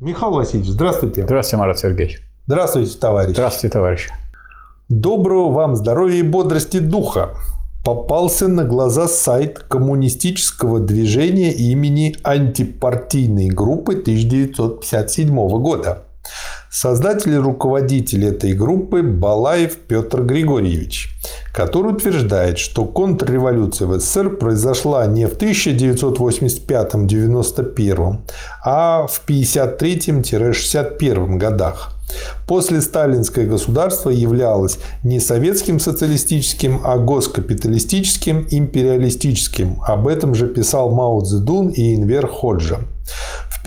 Михаил Васильевич, здравствуйте. Здравствуйте, Марат Сергеевич. Здравствуйте, товарищ. Здравствуйте, товарищ. Доброго вам здоровья и бодрости духа. Попался на глаза сайт коммунистического движения имени антипартийной группы 1957 года. Создатель и руководитель этой группы Балаев Петр Григорьевич, который утверждает, что контрреволюция в СССР произошла не в 1985-91, а в 53-61 годах. После сталинское государство являлось не советским социалистическим, а госкапиталистическим, империалистическим. Об этом же писал Мао Цзэдун и Инвер Ходжа.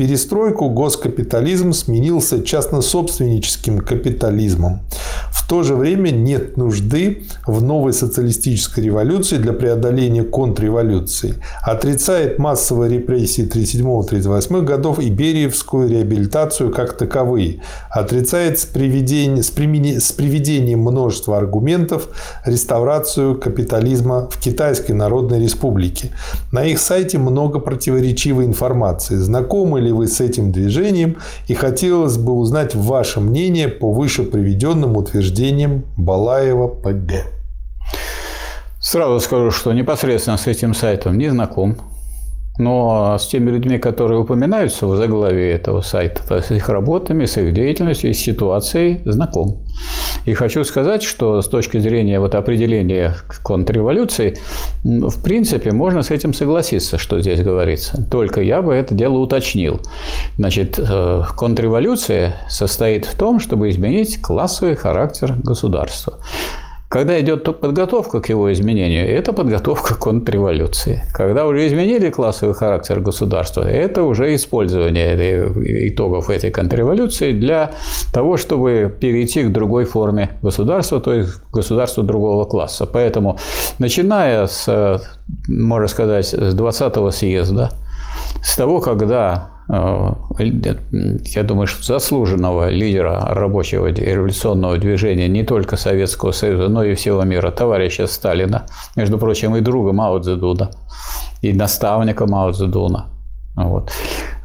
Перестройку госкапитализм сменился частнособственническим капитализмом. То же время нет нужды в новой социалистической революции для преодоления контрреволюции. Отрицает массовые репрессии 1937-1938 годов и Бериевскую реабилитацию как таковые. Отрицает с, приведением, с, примени, с приведением множества аргументов реставрацию капитализма в Китайской Народной Республике. На их сайте много противоречивой информации. Знакомы ли вы с этим движением и хотелось бы узнать ваше мнение по выше приведенным утверждениям Балаева ПГ. Сразу скажу, что непосредственно с этим сайтом не знаком. Но с теми людьми, которые упоминаются в заглавии этого сайта, с их работами, с их деятельностью и ситуацией знаком. И хочу сказать, что с точки зрения вот определения контрреволюции, в принципе, можно с этим согласиться, что здесь говорится. Только я бы это дело уточнил. Значит, э, контрреволюция состоит в том, чтобы изменить классовый характер государства. Когда идет подготовка к его изменению, это подготовка к контрреволюции. Когда уже изменили классовый характер государства, это уже использование итогов этой контрреволюции для того, чтобы перейти к другой форме государства, то есть государству другого класса. Поэтому, начиная с, можно сказать, с 20-го съезда, с того, когда Э, я думаю, что заслуженного лидера рабочего революционного движения не только Советского Союза, но и всего мира, товарища Сталина, между прочим, и друга Мао Цзэдуна, и наставника Мао Цзэдуна. Вот.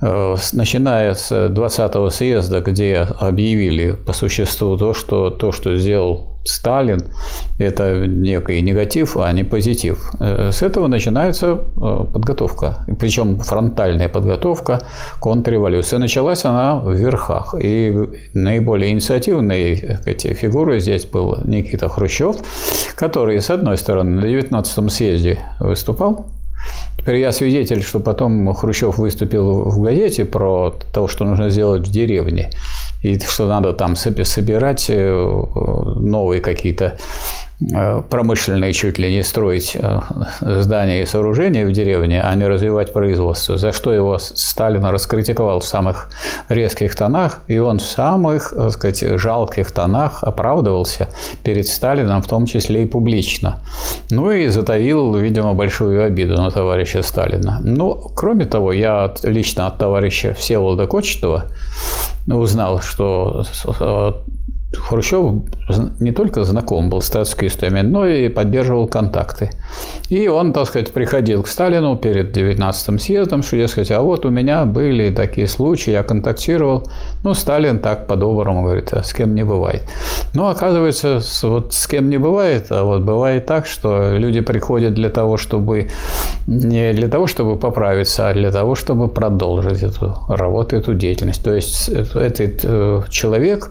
Э, начиная с 20-го съезда, где объявили по существу то, что, то, что сделал Сталин – это некий негатив, а не позитив. Э, с этого начинается э, подготовка, причем фронтальная подготовка контрреволюции. Началась она в верхах, и наиболее инициативной эти фигуры здесь был Никита Хрущев, который, с одной стороны, на 19-м съезде выступал, Теперь я свидетель, что потом Хрущев выступил в газете про то, что нужно сделать в деревне и что надо там собирать э, новые какие-то промышленные чуть ли не строить э, здания и сооружения в деревне, а не развивать производство, за что его Сталин раскритиковал в самых резких тонах, и он в самых, так сказать, жалких тонах оправдывался перед Сталином, в том числе и публично. Ну и затаил, видимо, большую обиду на товарища Сталина. Ну, кроме того, я лично от товарища Всеволода Кочетова узнал, что э, Хрущев не только знаком был с статскистами, но и поддерживал контакты. И он, так сказать, приходил к Сталину перед 19-м съездом, что, дескать, а вот у меня были такие случаи, я контактировал. Ну, Сталин так по-доброму говорит, а с кем не бывает. Но оказывается, вот с кем не бывает, а вот бывает так, что люди приходят для того, чтобы не для того, чтобы поправиться, а для того, чтобы продолжить эту работу, эту деятельность. То есть этот э, человек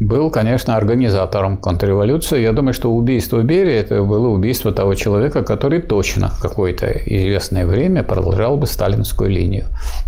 был, конечно, организатором контрреволюции. Я думаю, что убийство Берии – это было убийство того человека, который точно какое-то известное время продолжал бы сталинскую линию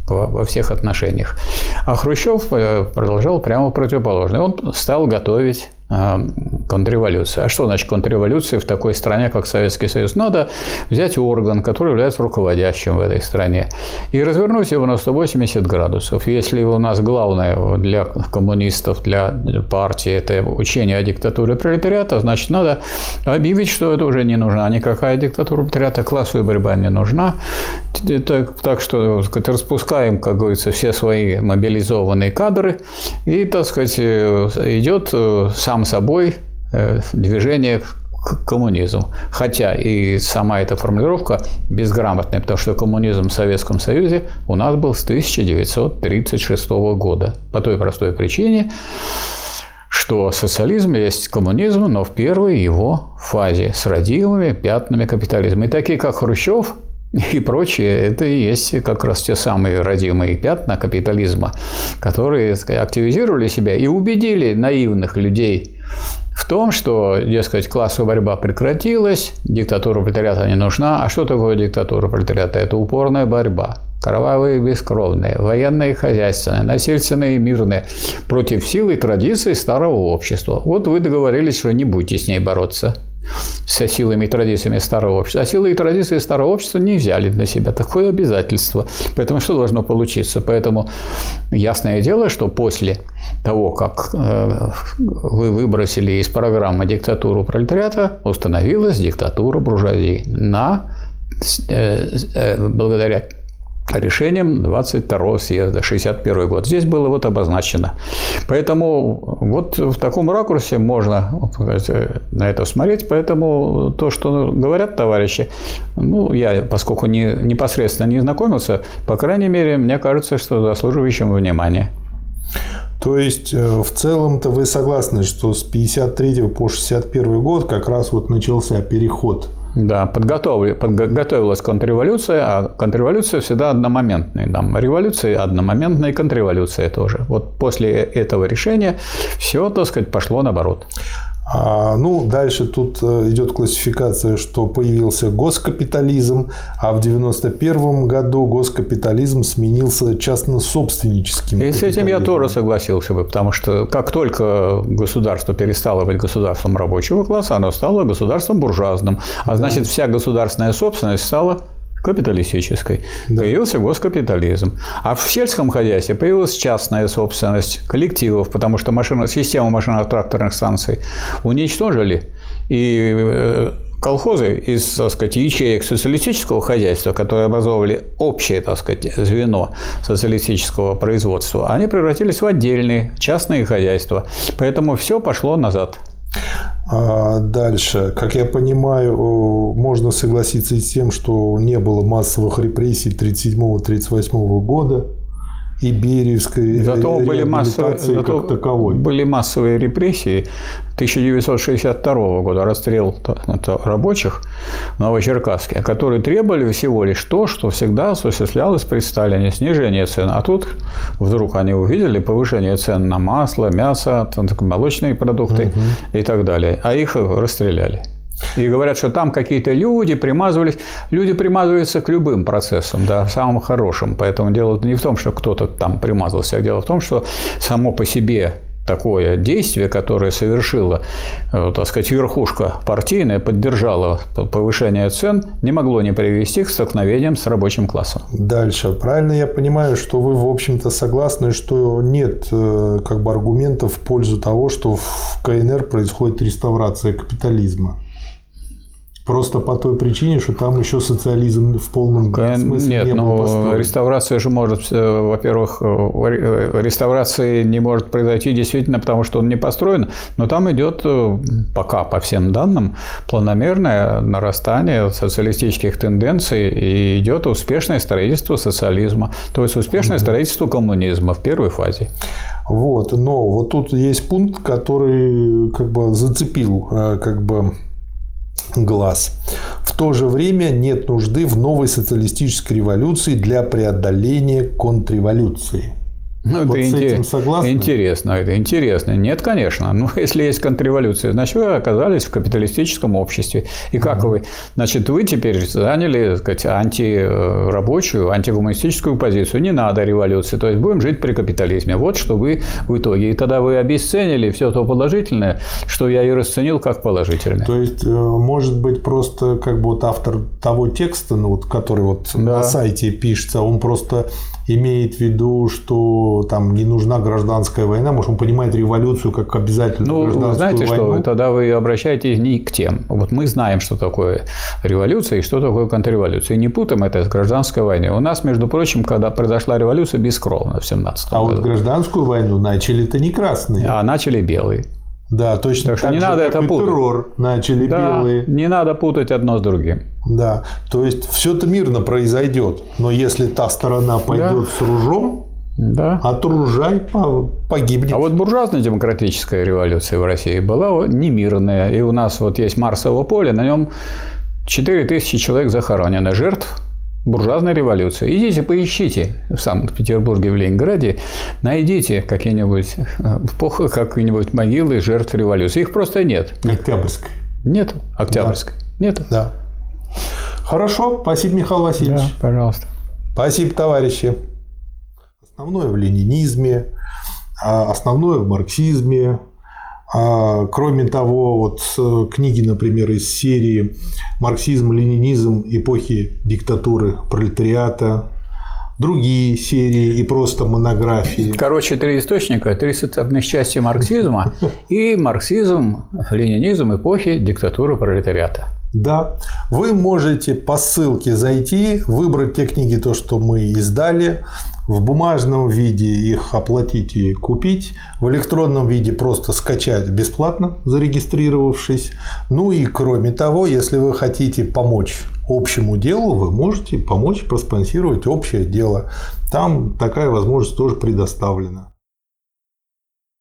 во всех отношениях. А Хрущев э, продолжал прямо противоположное. Он стал готовить контрреволюция. А что значит контрреволюция в такой стране, как Советский Союз? Надо взять орган, который является руководящим в этой стране, и развернуть его на 180 градусов. Если у нас главное для коммунистов, для партии – это учение о диктатуре пролетариата, значит, надо объявить, что это уже не нужна никакая диктатура пролетариата, классовая борьба не нужна. Так, так что сказать, распускаем, как говорится, все свои мобилизованные кадры, и, так сказать, идет сам собой э, движение коммунизм. Хотя и сама эта формулировка безграмотная, потому что коммунизм в Советском Союзе у нас был с 1936 года. По той простой причине, что социализм есть коммунизм, но в первой его фазе с родимыми пятнами капитализма. И такие, как Хрущев и прочие, это и есть как раз те самые родимые пятна капитализма, которые активизировали себя и убедили наивных людей в том, что, дескать, классовая борьба прекратилась, диктатура пролетариата не нужна. А что такое диктатура пролетариата? Это упорная борьба кровавые и бескровные, военные и хозяйственные, насильственные и мирные, против сил и традиций старого общества. Вот вы договорились, что не будете с ней бороться со силами и традициями старого общества. А силы и традиции старого общества не взяли на себя такое обязательство. Поэтому что должно получиться? Поэтому ясное дело, что после того, как э, вы выбросили из программы диктатуру пролетариата, установилась диктатура буржуазии на, э, э, благодаря решением 22 съезда, 61 год. Здесь было вот обозначено. Поэтому вот в таком ракурсе можно на это смотреть. Поэтому то, что говорят товарищи, ну, я, поскольку не, непосредственно не знакомился, по крайней мере, мне кажется, что заслуживающим внимания. То есть, э, в целом-то вы согласны, что с 53 по 61 год как раз вот начался переход да, подготовилась контрреволюция, а контрреволюция всегда одномоментная. Там революция одномоментная, и контрреволюция тоже. Вот после этого решения все, так сказать, пошло наоборот. А, ну, дальше тут э, идет классификация, что появился госкапитализм, а в 1991 году госкапитализм сменился частно-собственническим. И с этим я тоже согласился бы, потому что как только государство перестало быть государством рабочего класса, оно стало государством буржуазным. А значит, вся государственная собственность стала капиталистической. Да. Появился госкапитализм. А в сельском хозяйстве появилась частная собственность коллективов, потому что машина, систему машино-тракторных станций уничтожили. И э, колхозы из, так сказать, ячеек социалистического хозяйства, которые образовывали общее, так сказать, звено социалистического производства, они превратились в отдельные частные хозяйства. Поэтому все пошло назад. А дальше, как я понимаю, можно согласиться с тем, что не было массовых репрессий 1937-1938 года и Бериевской зато были массовые, зато как таковой. Были массовые репрессии 1962 года, расстрел рабочих в Новочеркасске, которые требовали всего лишь то, что всегда осуществлялось при Сталине – снижение цен. А тут вдруг они увидели повышение цен на масло, мясо, молочные продукты угу. и так далее. А их расстреляли. И говорят, что там какие-то люди примазывались. Люди примазываются к любым процессам, да, самым хорошим. Поэтому дело не в том, что кто-то там примазался, а дело в том, что само по себе такое действие, которое совершила, э, так сказать, верхушка партийная, поддержала повышение цен, не могло не привести к столкновениям с рабочим классом. Дальше. Правильно я понимаю, что вы, в общем-то, согласны, что нет э, как бы аргументов в пользу того, что в КНР происходит реставрация капитализма? Просто по той причине, что там еще социализм в полном смысле Нет, не но построен. реставрация же может, э, во-первых, э, реставрация не может произойти действительно, потому что он не построен, но там идет э, пока, по всем данным, планомерное нарастание социалистических тенденций и идет успешное строительство социализма, то есть успешное строительство коммунизма в первой фазе. Вот, но вот тут есть пункт, который как бы зацепил как бы глаз. В то же время нет нужды в новой социалистической революции для преодоления контрреволюции. Ну, вот это с этим согласны? Интересно, это интересно. Нет, конечно. Ну, если есть контрреволюция, значит, вы оказались в капиталистическом обществе. И как mm-hmm. вы? Значит, вы теперь заняли, так сказать, антирабочую, антигуманистическую позицию. Не надо революции. То есть, будем жить при капитализме. Вот что вы в итоге. И тогда вы обесценили все то положительное, что я и расценил как положительное. То есть, э, может быть, просто как бы вот автор того текста, ну, вот, который вот да. на сайте пишется, он просто имеет в виду, что там не нужна гражданская война, может, он понимает революцию как обязательную ну, гражданскую знаете войну. что, тогда вы обращаетесь не к тем. Вот мы знаем, что такое революция и что такое контрреволюция. И не путаем это с гражданской войной. У нас, между прочим, когда произошла революция, бескровно в 17 А году. вот гражданскую войну начали-то не красные. А начали белые. Да, точно Так что так не же, надо это путать. террор начали Да, белые. не надо путать одно с другим. Да, то есть все это мирно произойдет, но если та сторона пойдет с ружом, Да. от ружай по- погибнет. А вот буржуазно-демократическая революция в России была немирная. И у нас вот есть Марсово поле, на нем 4000 человек захоронено, жертв буржуазной революции. Идите, поищите в Санкт-Петербурге, в Ленинграде, найдите какие-нибудь э, пох- какие-нибудь могилы жертв революции. Их просто нет. Октябрьской. Нет. Октябрьской. Нет. Да. Хорошо, спасибо, Михаил Васильевич. Да, пожалуйста. Спасибо, товарищи. Основное в ленинизме, а основное в марксизме. А, Кроме того, вот э, книги, например, из серии «Марксизм, ленинизм. Эпохи диктатуры пролетариата», другие серии и просто монографии. Короче, три источника, три составных части марксизма и марксизм, ленинизм эпохи диктатуры пролетариата. Да, вы можете по ссылке зайти, выбрать те книги, то, что мы издали, в бумажном виде их оплатить и купить, в электронном виде просто скачать бесплатно, зарегистрировавшись. Ну и кроме того, если вы хотите помочь общему делу, вы можете помочь проспонсировать общее дело. Там такая возможность тоже предоставлена.